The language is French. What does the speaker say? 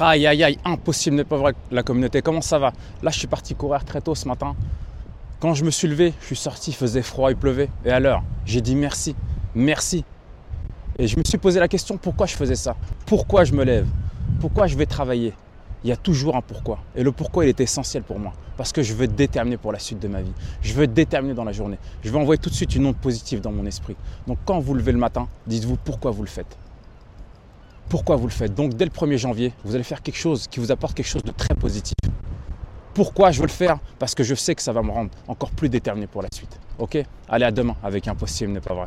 Aïe aïe aïe, impossible n'est pas vrai la communauté. Comment ça va? Là, je suis parti courir très tôt ce matin. Quand je me suis levé, je suis sorti, il faisait froid, il pleuvait. Et alors, j'ai dit merci, merci. Et je me suis posé la question pourquoi je faisais ça? Pourquoi je me lève? Pourquoi je vais travailler? Il y a toujours un pourquoi. Et le pourquoi, il est essentiel pour moi. Parce que je veux être déterminé pour la suite de ma vie. Je veux être déterminé dans la journée. Je veux envoyer tout de suite une onde positive dans mon esprit. Donc quand vous levez le matin, dites-vous pourquoi vous le faites pourquoi vous le faites. Donc dès le 1er janvier, vous allez faire quelque chose qui vous apporte quelque chose de très positif. Pourquoi je veux le faire Parce que je sais que ça va me rendre encore plus déterminé pour la suite. Ok? Allez à demain avec Impossible n'est pas vrai.